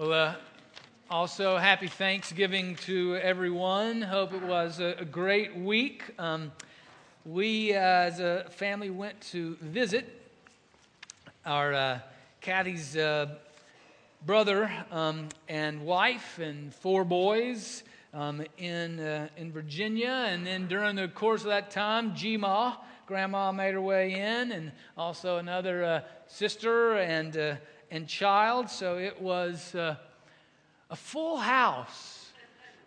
Well, uh, also, happy Thanksgiving to everyone. Hope it was a, a great week. Um, we, uh, as a family, went to visit our uh, Kathy's uh, brother um, and wife and four boys um, in, uh, in Virginia. And then during the course of that time, Gma, grandma, made her way in, and also another uh, sister and and child. So it was uh, a full house.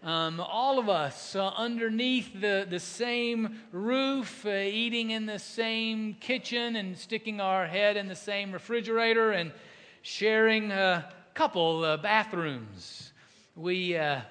Um, all of us uh, underneath the, the same roof, uh, eating in the same kitchen, and sticking our head in the same refrigerator, and sharing a couple bathrooms. We uh,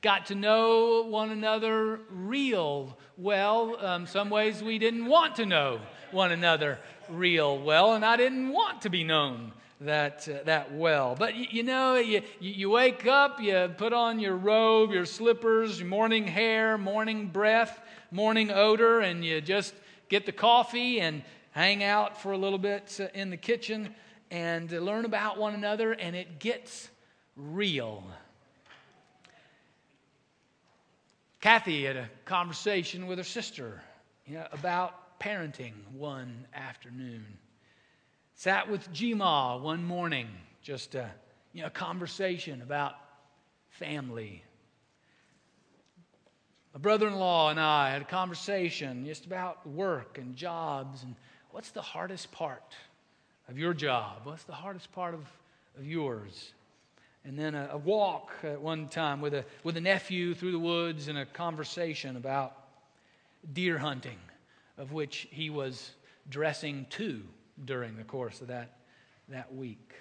got to know one another real well. Um, some ways we didn't want to know one another real well, and I didn't want to be known that, uh, that well. But you, you know, you, you wake up, you put on your robe, your slippers, your morning hair, morning breath, morning odor, and you just get the coffee and hang out for a little bit uh, in the kitchen and learn about one another, and it gets real. Kathy had a conversation with her sister you know, about parenting one afternoon. Sat with Gma one morning, just a you know, conversation about family. My brother in law and I had a conversation just about work and jobs and what's the hardest part of your job? What's the hardest part of, of yours? And then a, a walk at one time with a, with a nephew through the woods and a conversation about deer hunting, of which he was dressing to during the course of that, that week.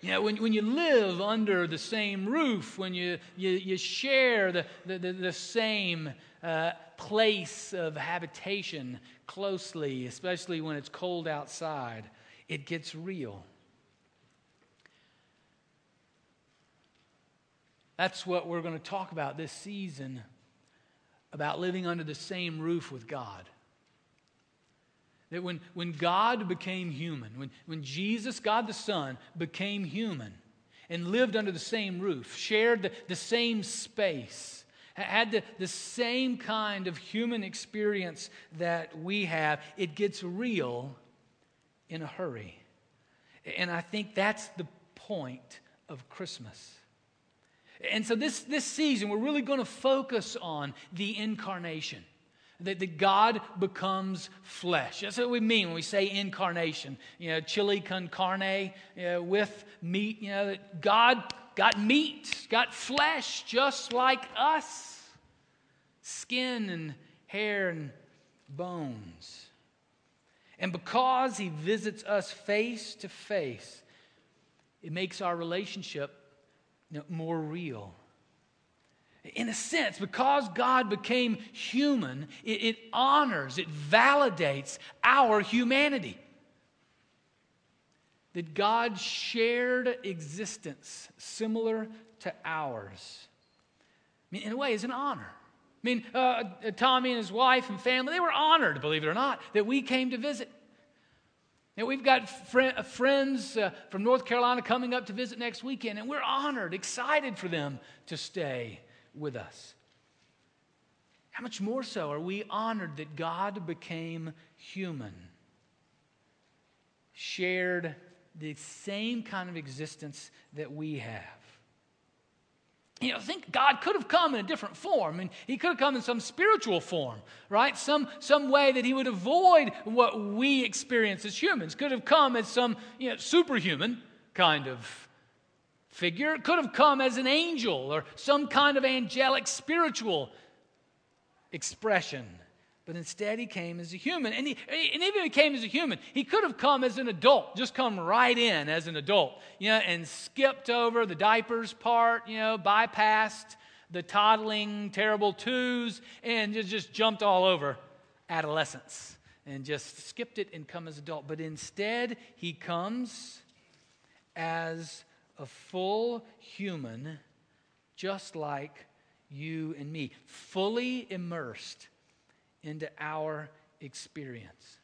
You know, when, when you live under the same roof, when you, you, you share the, the, the, the same uh, place of habitation closely, especially when it's cold outside, it gets real. That's what we're going to talk about this season about living under the same roof with God. That when, when God became human, when, when Jesus, God the Son, became human and lived under the same roof, shared the, the same space, had the, the same kind of human experience that we have, it gets real in a hurry. And I think that's the point of Christmas. And so, this, this season, we're really going to focus on the incarnation that, that God becomes flesh. That's what we mean when we say incarnation. You know, chili con carne, you know, with meat. You know, that God got meat, got flesh just like us skin and hair and bones. And because He visits us face to face, it makes our relationship more real in a sense, because God became human, it, it, honors, it validates our humanity. That God shared existence similar to ours. I mean, in a way, is an honor. I mean, uh, Tommy and his wife and family, they were honored, believe it or not, that we came to visit. And we've got fr- friends uh, from North Carolina coming up to visit next weekend, and we're honored, excited for them to stay with us. How much more so are we honored that God became human, shared the same kind of existence that we have? You know, think God could have come in a different form. Mean, he could have come in some spiritual form, right? Some, some way that he would avoid what we experience as humans. Could have come as some you know, superhuman kind of figure. It could have come as an angel or some kind of angelic spiritual expression. But instead, he came as a human. And, he, and even if he came as a human, he could have come as an adult, just come right in as an adult, you know, and skipped over the diapers part, you know, bypassed the toddling, terrible twos, and just, just jumped all over adolescence and just skipped it and come as adult. But instead, he comes as a full human, just like you and me, fully immersed into our experience,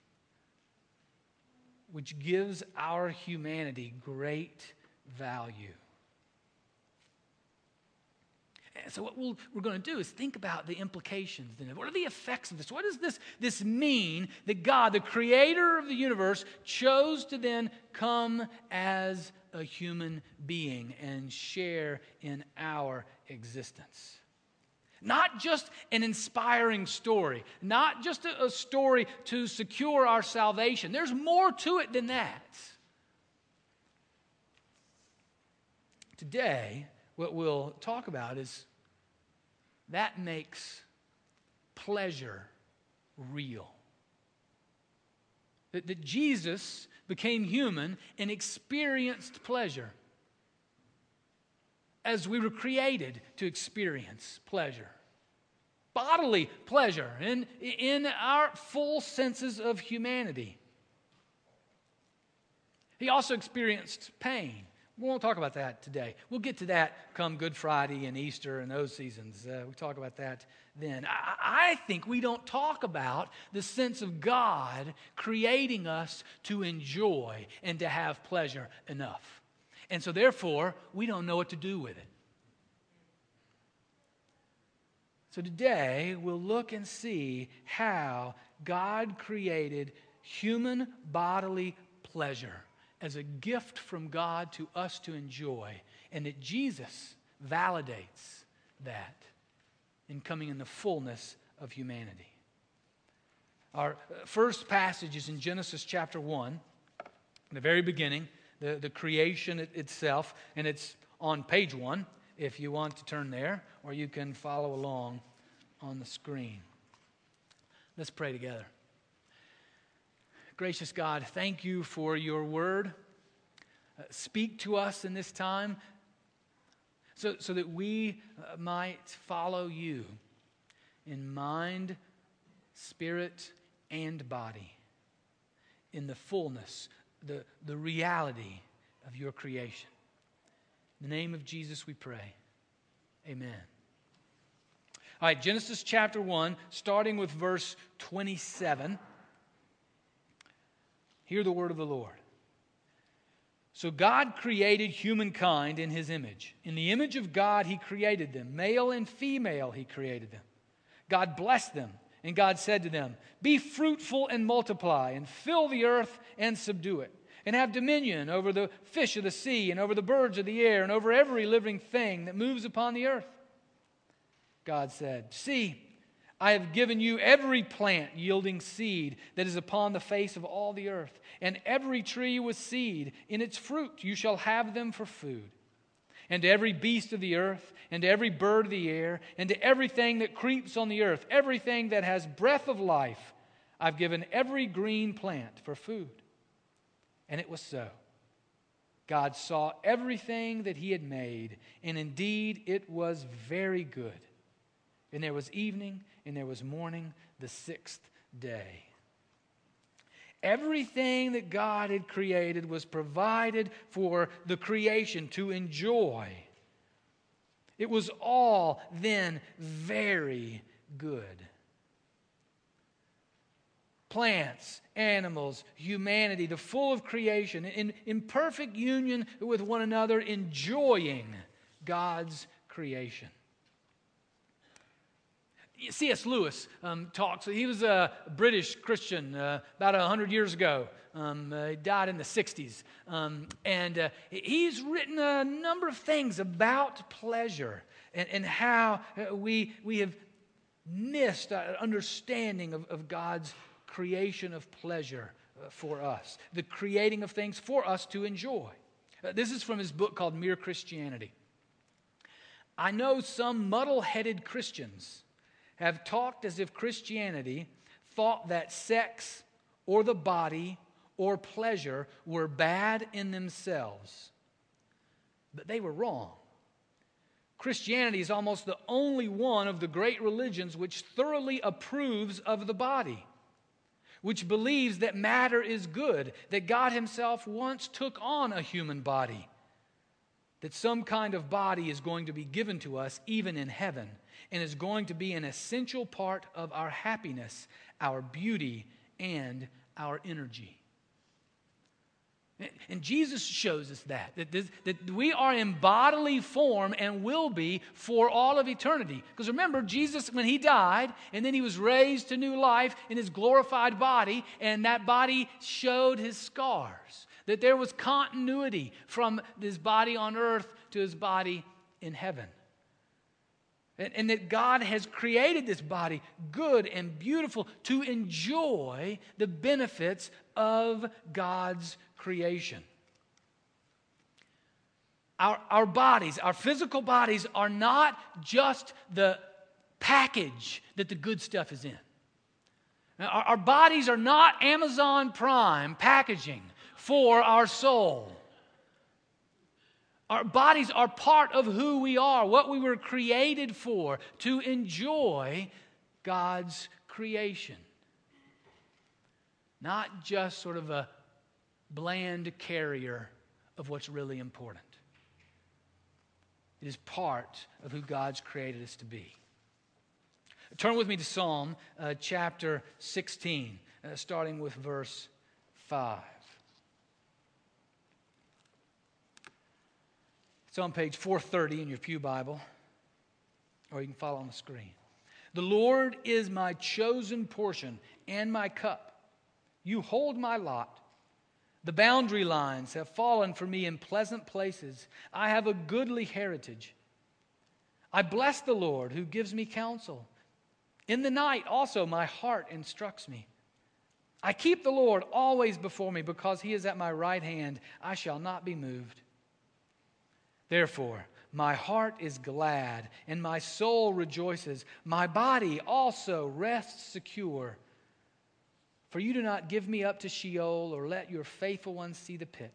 which gives our humanity great value. And so, what we we are going to do is think about the implications. Then. What are the effects of this? What does this, this mean that God, the creator of the universe, chose to then come as a human being and share in our existence? Not just an inspiring story, not just a, a story to secure our salvation. There's more to it than that. Today, what we'll talk about is that makes pleasure real. That, that Jesus became human and experienced pleasure as we were created to experience pleasure. Bodily pleasure in, in our full senses of humanity. He also experienced pain we won't talk about that today. We'll get to that come Good Friday and Easter and those seasons. Uh, we talk about that then. I, I think we don't talk about the sense of God creating us to enjoy and to have pleasure enough. And so, therefore, we don't know what to do with it. So, today we'll look and see how God created human bodily pleasure as a gift from God to us to enjoy, and that Jesus validates that in coming in the fullness of humanity. Our uh, first passage is in Genesis chapter 1, the very beginning, the, the creation itself, and it's on page 1 if you want to turn there, or you can follow along on the screen. Let's pray together. Gracious God, thank you for your word. Uh, speak to us in this time so, so that we uh, might follow you in mind, spirit, and body, in the fullness, the, the reality of your creation. In the name of Jesus, we pray. Amen. All right, Genesis chapter 1, starting with verse 27. Hear the word of the Lord. So God created humankind in his image. In the image of God, he created them. Male and female, he created them. God blessed them, and God said to them, Be fruitful and multiply, and fill the earth and subdue it, and have dominion over the fish of the sea, and over the birds of the air, and over every living thing that moves upon the earth. God said, See, I have given you every plant yielding seed that is upon the face of all the earth, and every tree with seed in its fruit. You shall have them for food. And every beast of the earth, and every bird of the air, and to everything that creeps on the earth, everything that has breath of life, I've given every green plant for food. And it was so. God saw everything that he had made, and indeed it was very good. And there was evening and there was morning the sixth day. Everything that God had created was provided for the creation to enjoy. It was all then very good. Plants, animals, humanity, the full of creation, in, in perfect union with one another, enjoying God's creation. C.S. Lewis um, talks. He was a British Christian uh, about 100 years ago. Um, uh, he died in the 60s. Um, and uh, he's written a number of things about pleasure and, and how uh, we, we have missed our understanding of, of God's creation of pleasure uh, for us, the creating of things for us to enjoy. Uh, this is from his book called Mere Christianity. I know some muddle headed Christians have talked as if Christianity thought that sex or the body or pleasure were bad in themselves. But they were wrong. Christianity is almost the only one of the great religions which thoroughly approves of the body, which believes that matter is good, that God Himself once took on a human body, that some kind of body is going to be given to us even in heaven and is going to be an essential part of our happiness, our beauty, and our energy. And Jesus shows us that, that, this, that we are in bodily form and will be for all of eternity. Because remember, Jesus, when he died, and then he was raised to new life in his glorified body, and that body showed his scars. That there was continuity from his body on earth to his body in heaven. And, and, that God has created this body good and beautiful to enjoy the benefits of God's creation. Our, our bodies, our physical bodies, are not just the package that the good stuff is in. Our, our bodies are not Amazon Prime packaging for our soul. Our bodies are part of who we are, what we were created for, to enjoy God's creation. Not just sort of a bland carrier of what's really important. It is part of who God's created us to be. Turn with me to Psalm uh, chapter 16, uh, starting with verse 5. It's on page 430 in your Pew Bible, or you can follow on the screen. The Lord is my chosen portion and my cup. You hold my lot. The boundary lines have fallen for me in pleasant places. I have a goodly heritage. I bless the Lord who gives me counsel. In the night also my heart instructs me. I keep the Lord always before me because he is at my right hand. I shall not be moved. Therefore, my heart is glad and my soul rejoices. My body also rests secure. For you do not give me up to Sheol or let your faithful ones see the pit.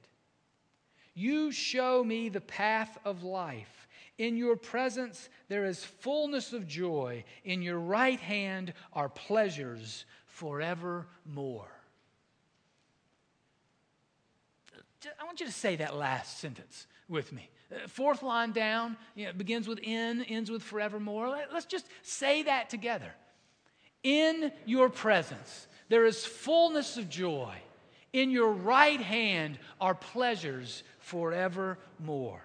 You show me the path of life. In your presence there is fullness of joy. In your right hand are pleasures forevermore. I want you to say that last sentence with me. Uh, fourth line down, you know, begins with in, ends with forevermore. Let's just say that together. In your presence, there is fullness of joy. In your right hand are pleasures forevermore.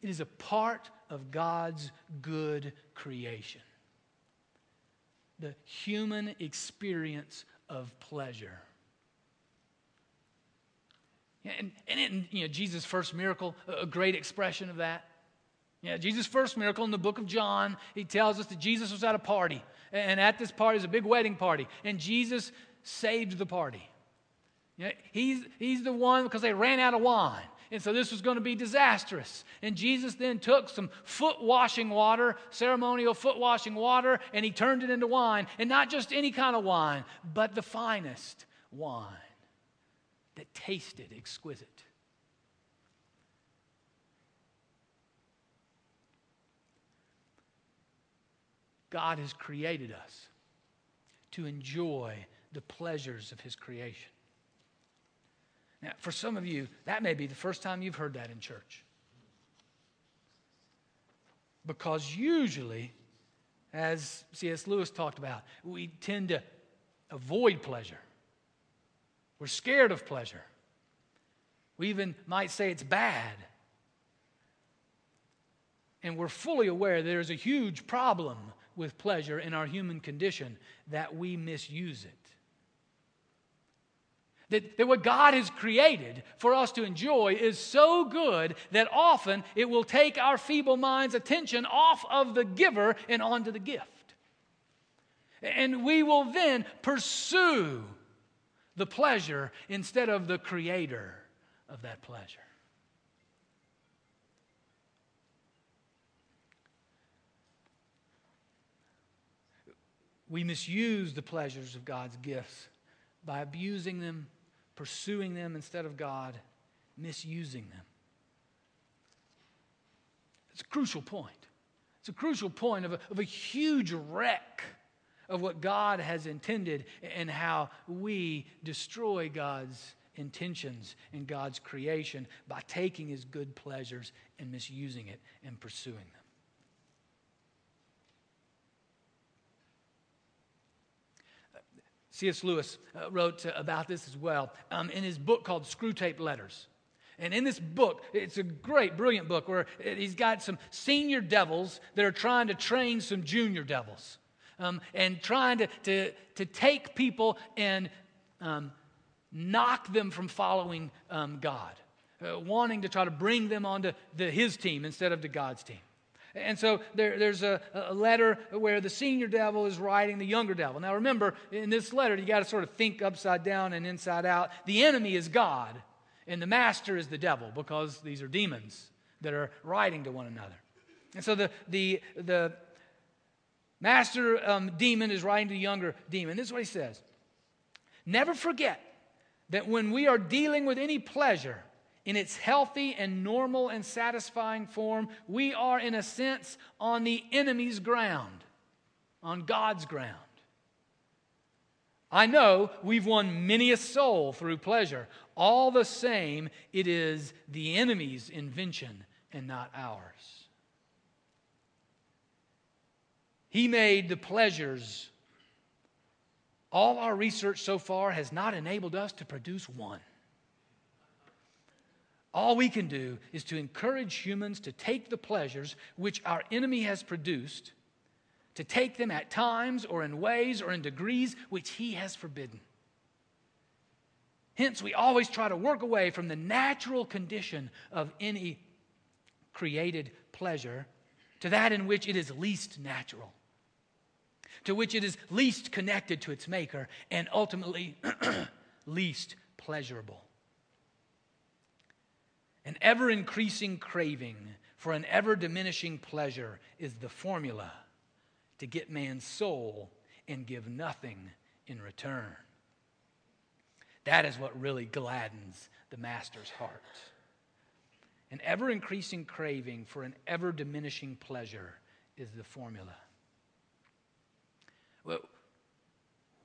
It is a part of God's good creation. The human experience of pleasure. And, and you know, Jesus' first miracle, a great expression of that. Yeah, Jesus' first miracle in the book of John, he tells us that Jesus was at a party. And at this party was a big wedding party. And Jesus saved the party. Yeah, he's, he's the one because they ran out of wine. And so this was going to be disastrous. And Jesus then took some foot washing water, ceremonial foot washing water, and he turned it into wine. And not just any kind of wine, but the finest wine that tasted exquisite. God has created us to enjoy the pleasures of His creation. Now, for some of you, that may be the first time you've heard that in church. Because usually, as C.S. Lewis talked about, we tend to avoid pleasure. We're scared of pleasure. We even might say it's bad. And we're fully aware there's a huge problem with pleasure in our human condition that we misuse it. That, that what God has created for us to enjoy is so good that often it will take our feeble mind's attention off of the giver and onto the gift. And we will then pursue the pleasure instead of the creator of that pleasure. We misuse the pleasures of God's gifts by abusing them, pursuing them instead of God, misusing them. It's a crucial point. It's a crucial point of a, of a huge wreck of what God has intended and how we destroy God's intentions in God's creation by taking his good pleasures and misusing it and pursuing them. C.S. Lewis uh, wrote uh, about this as well um, in his book called Screwtape Letters. And in this book, it's a great, brilliant book where he's got some senior devils that are trying to train some junior devils um, and trying to, to, to take people and um, knock them from following um, God, uh, wanting to try to bring them onto the, his team instead of to God's team. And so there, there's a, a, letter where the senior devil is writing the younger devil. Now remember, in this letter, you got to sort of think upside down and inside out. The enemy is God, and the master is the devil because these are demons that are writing to one another. And so the, the, the master um, demon is writing to the younger demon. This is what he says Never forget that when we are dealing with any pleasure, in its healthy and normal and satisfying form, we are, in a sense, on the enemy's ground, on God's ground. I know we've won many a soul through pleasure. All the same, it is the enemy's invention and not ours. He made the pleasures. All our research so far has not enabled us to produce one. All we can do is to encourage humans to take the pleasures which our enemy has produced, to take them at times or in ways or in degrees which he has forbidden. Hence, we always try to work away from the natural condition of any created pleasure to that in which it is least natural, to which it is least connected to its maker, and ultimately least pleasurable. An ever increasing craving for an ever diminishing pleasure is the formula to get man's soul and give nothing in return. That is what really gladdens the master's heart. An ever increasing craving for an ever diminishing pleasure is the formula.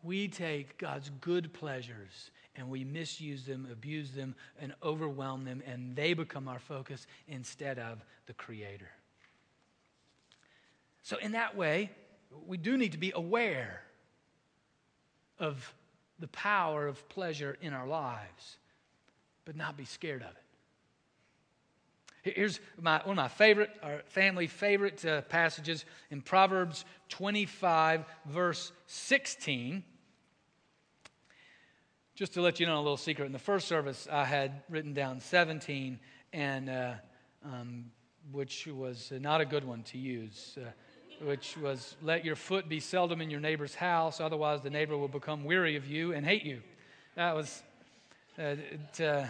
We take God's good pleasures and we misuse them, abuse them, and overwhelm them, and they become our focus instead of the Creator. So, in that way, we do need to be aware of the power of pleasure in our lives, but not be scared of it. Here's my, one of my favorite, our family favorite uh, passages in Proverbs 25, verse 16 just to let you know a little secret, in the first service, I had written down 17, and uh, um, which was not a good one to use. Uh, which was let your foot be seldom in your neighbor's house, otherwise the neighbor will become weary of you and hate you. That was, uh, it, uh,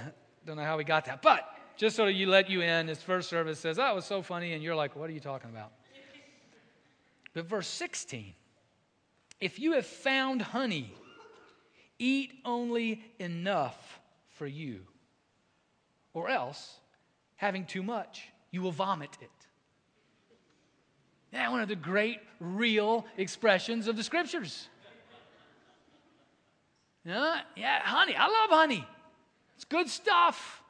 don't know how we got that. But just so you let you in, this first service says, that was so funny, and you're like, what are you talking about? But verse 16, if you have found honey, Eat only enough for you, or else, having too much, you will vomit it. Yeah, one of the great real expressions of the scriptures. Yeah, yeah, honey. I love honey. It's good stuff.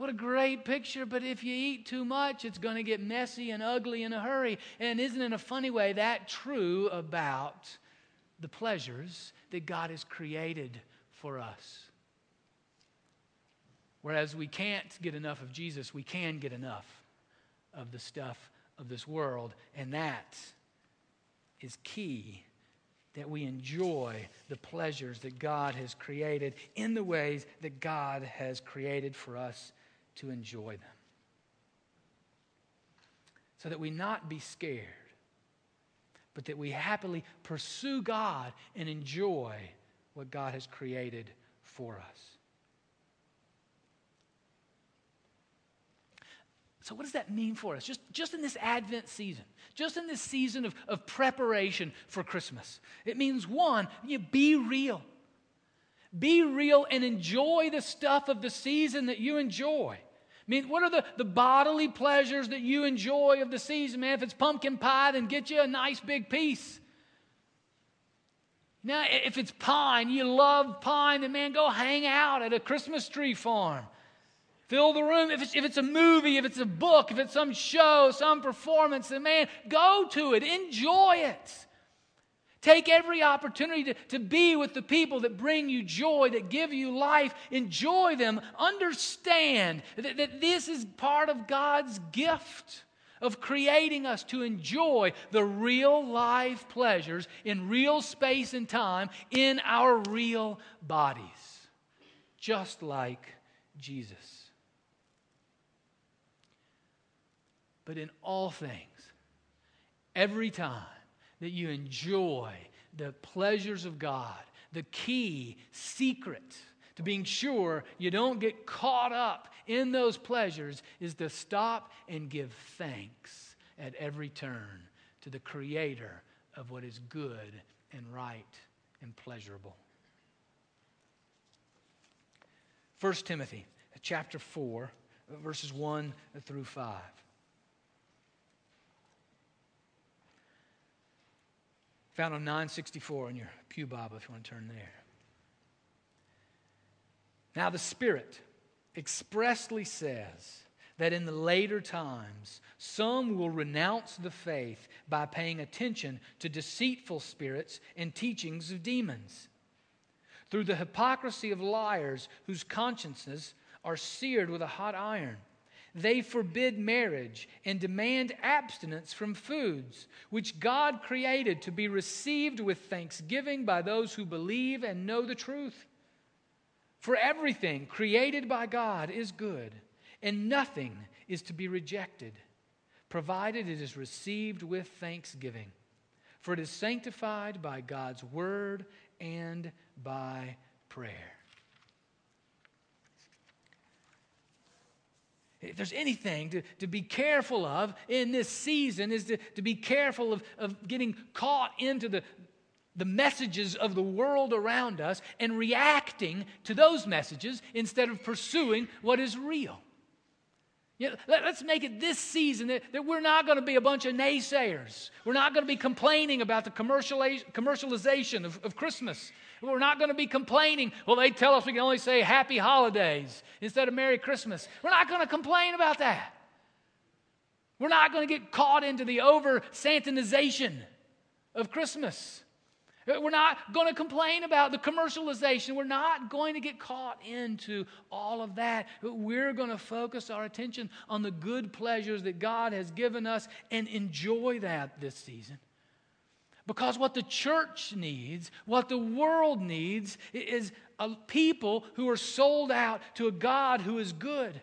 What a great picture, but if you eat too much, it's going to get messy and ugly in a hurry. And isn't in a funny way that true about the pleasures that God has created for us. Whereas we can't get enough of Jesus, we can get enough of the stuff of this world. And that is key that we enjoy the pleasures that God has created in the ways that God has created for us to enjoy them. So that we not be scared but that we happily pursue God and enjoy what God has created for us. So, what does that mean for us? Just, just in this Advent season, just in this season of, of preparation for Christmas, it means one, you be real. Be real and enjoy the stuff of the season that you enjoy I mean, what are the, the bodily pleasures that you enjoy of the season, man? If it's pumpkin pie, then get you a nice big piece. Now, if it's pine, you love pine, then man, go hang out at a Christmas tree farm. Fill the room. If it's, if it's a movie, if it's a book, if it's some show, some performance, then man, go to it. Enjoy it. Take every opportunity to, to be with the people that bring you joy, that give you life. Enjoy them. Understand that, that this is part of God's gift of creating us to enjoy the real life pleasures in real space and time in our real bodies, just like Jesus. But in all things, every time that you enjoy the pleasures of God, the key, secret to being sure you don't get caught up in those pleasures is to stop and give thanks at every turn to the Creator of what is good and right and pleasurable. 1 Timothy chapter 4, verses 1 through 5. Found on 964 in your Pew Bible if you want to turn there. Now, the Spirit expressly says that in the later times, some will renounce the faith by paying attention to deceitful spirits and teachings of demons. Through the hypocrisy of liars whose consciences are seared with a hot iron. They forbid marriage and demand abstinence from foods which God created to be received with thanksgiving by those who believe and know the truth. For everything created by God is good, and nothing is to be rejected, provided it is received with thanksgiving. For it is sanctified by God's word and by prayer. If there's anything to, to be careful of in this season, is to, to be careful of, of getting caught into the, the messages of the world around us and reacting to those messages instead of pursuing what is real. Let, us make it this season that, that we're not going to be a bunch of naysayers. We're not going to be complaining about the commercialization of, of Christmas. We're not going to be complaining. Well, they tell us we can only say happy holidays instead of Merry Christmas. We're not going to complain about that. We're not going to get caught into the over Santanization of Christmas. We're not going to complain about the commercialization. We're not going to get caught into all of that. We're going to focus our attention on the good pleasures that God has given us and enjoy that this season. Because what the church needs, what the world needs, is a people who are sold out to a God who is good,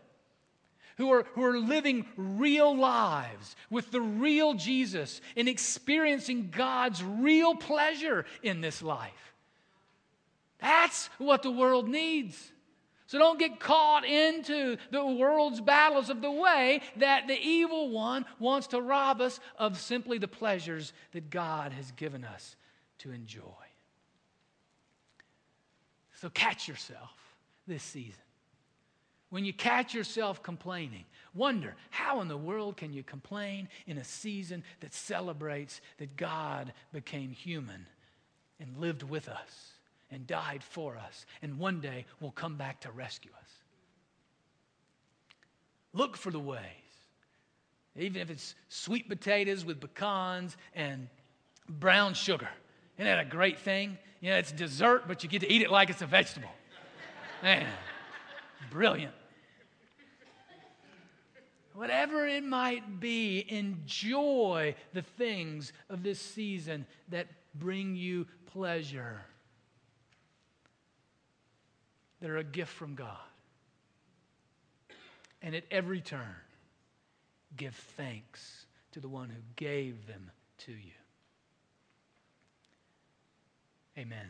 who are, who are living real lives with the real Jesus and experiencing God's real pleasure in this life. That's what the world needs. So don't get caught into the world's battles of the way that the evil one wants to rob us of simply the pleasures that God has given us to enjoy. So catch yourself this season. When you catch yourself complaining, wonder how in the world can you complain in a season that celebrates that God became human and lived with us? and died for us, and one day will come back to rescue us. Look for the ways, even if it's sweet potatoes with pecans and brown sugar. Isn't that a great thing? You know, it's dessert, but you get to eat it like it's a vegetable. Man, brilliant. Whatever it might be, enjoy the things of this season that bring you pleasure They're a gift from God. And at every turn, give thanks to the one who gave them to you. Amen.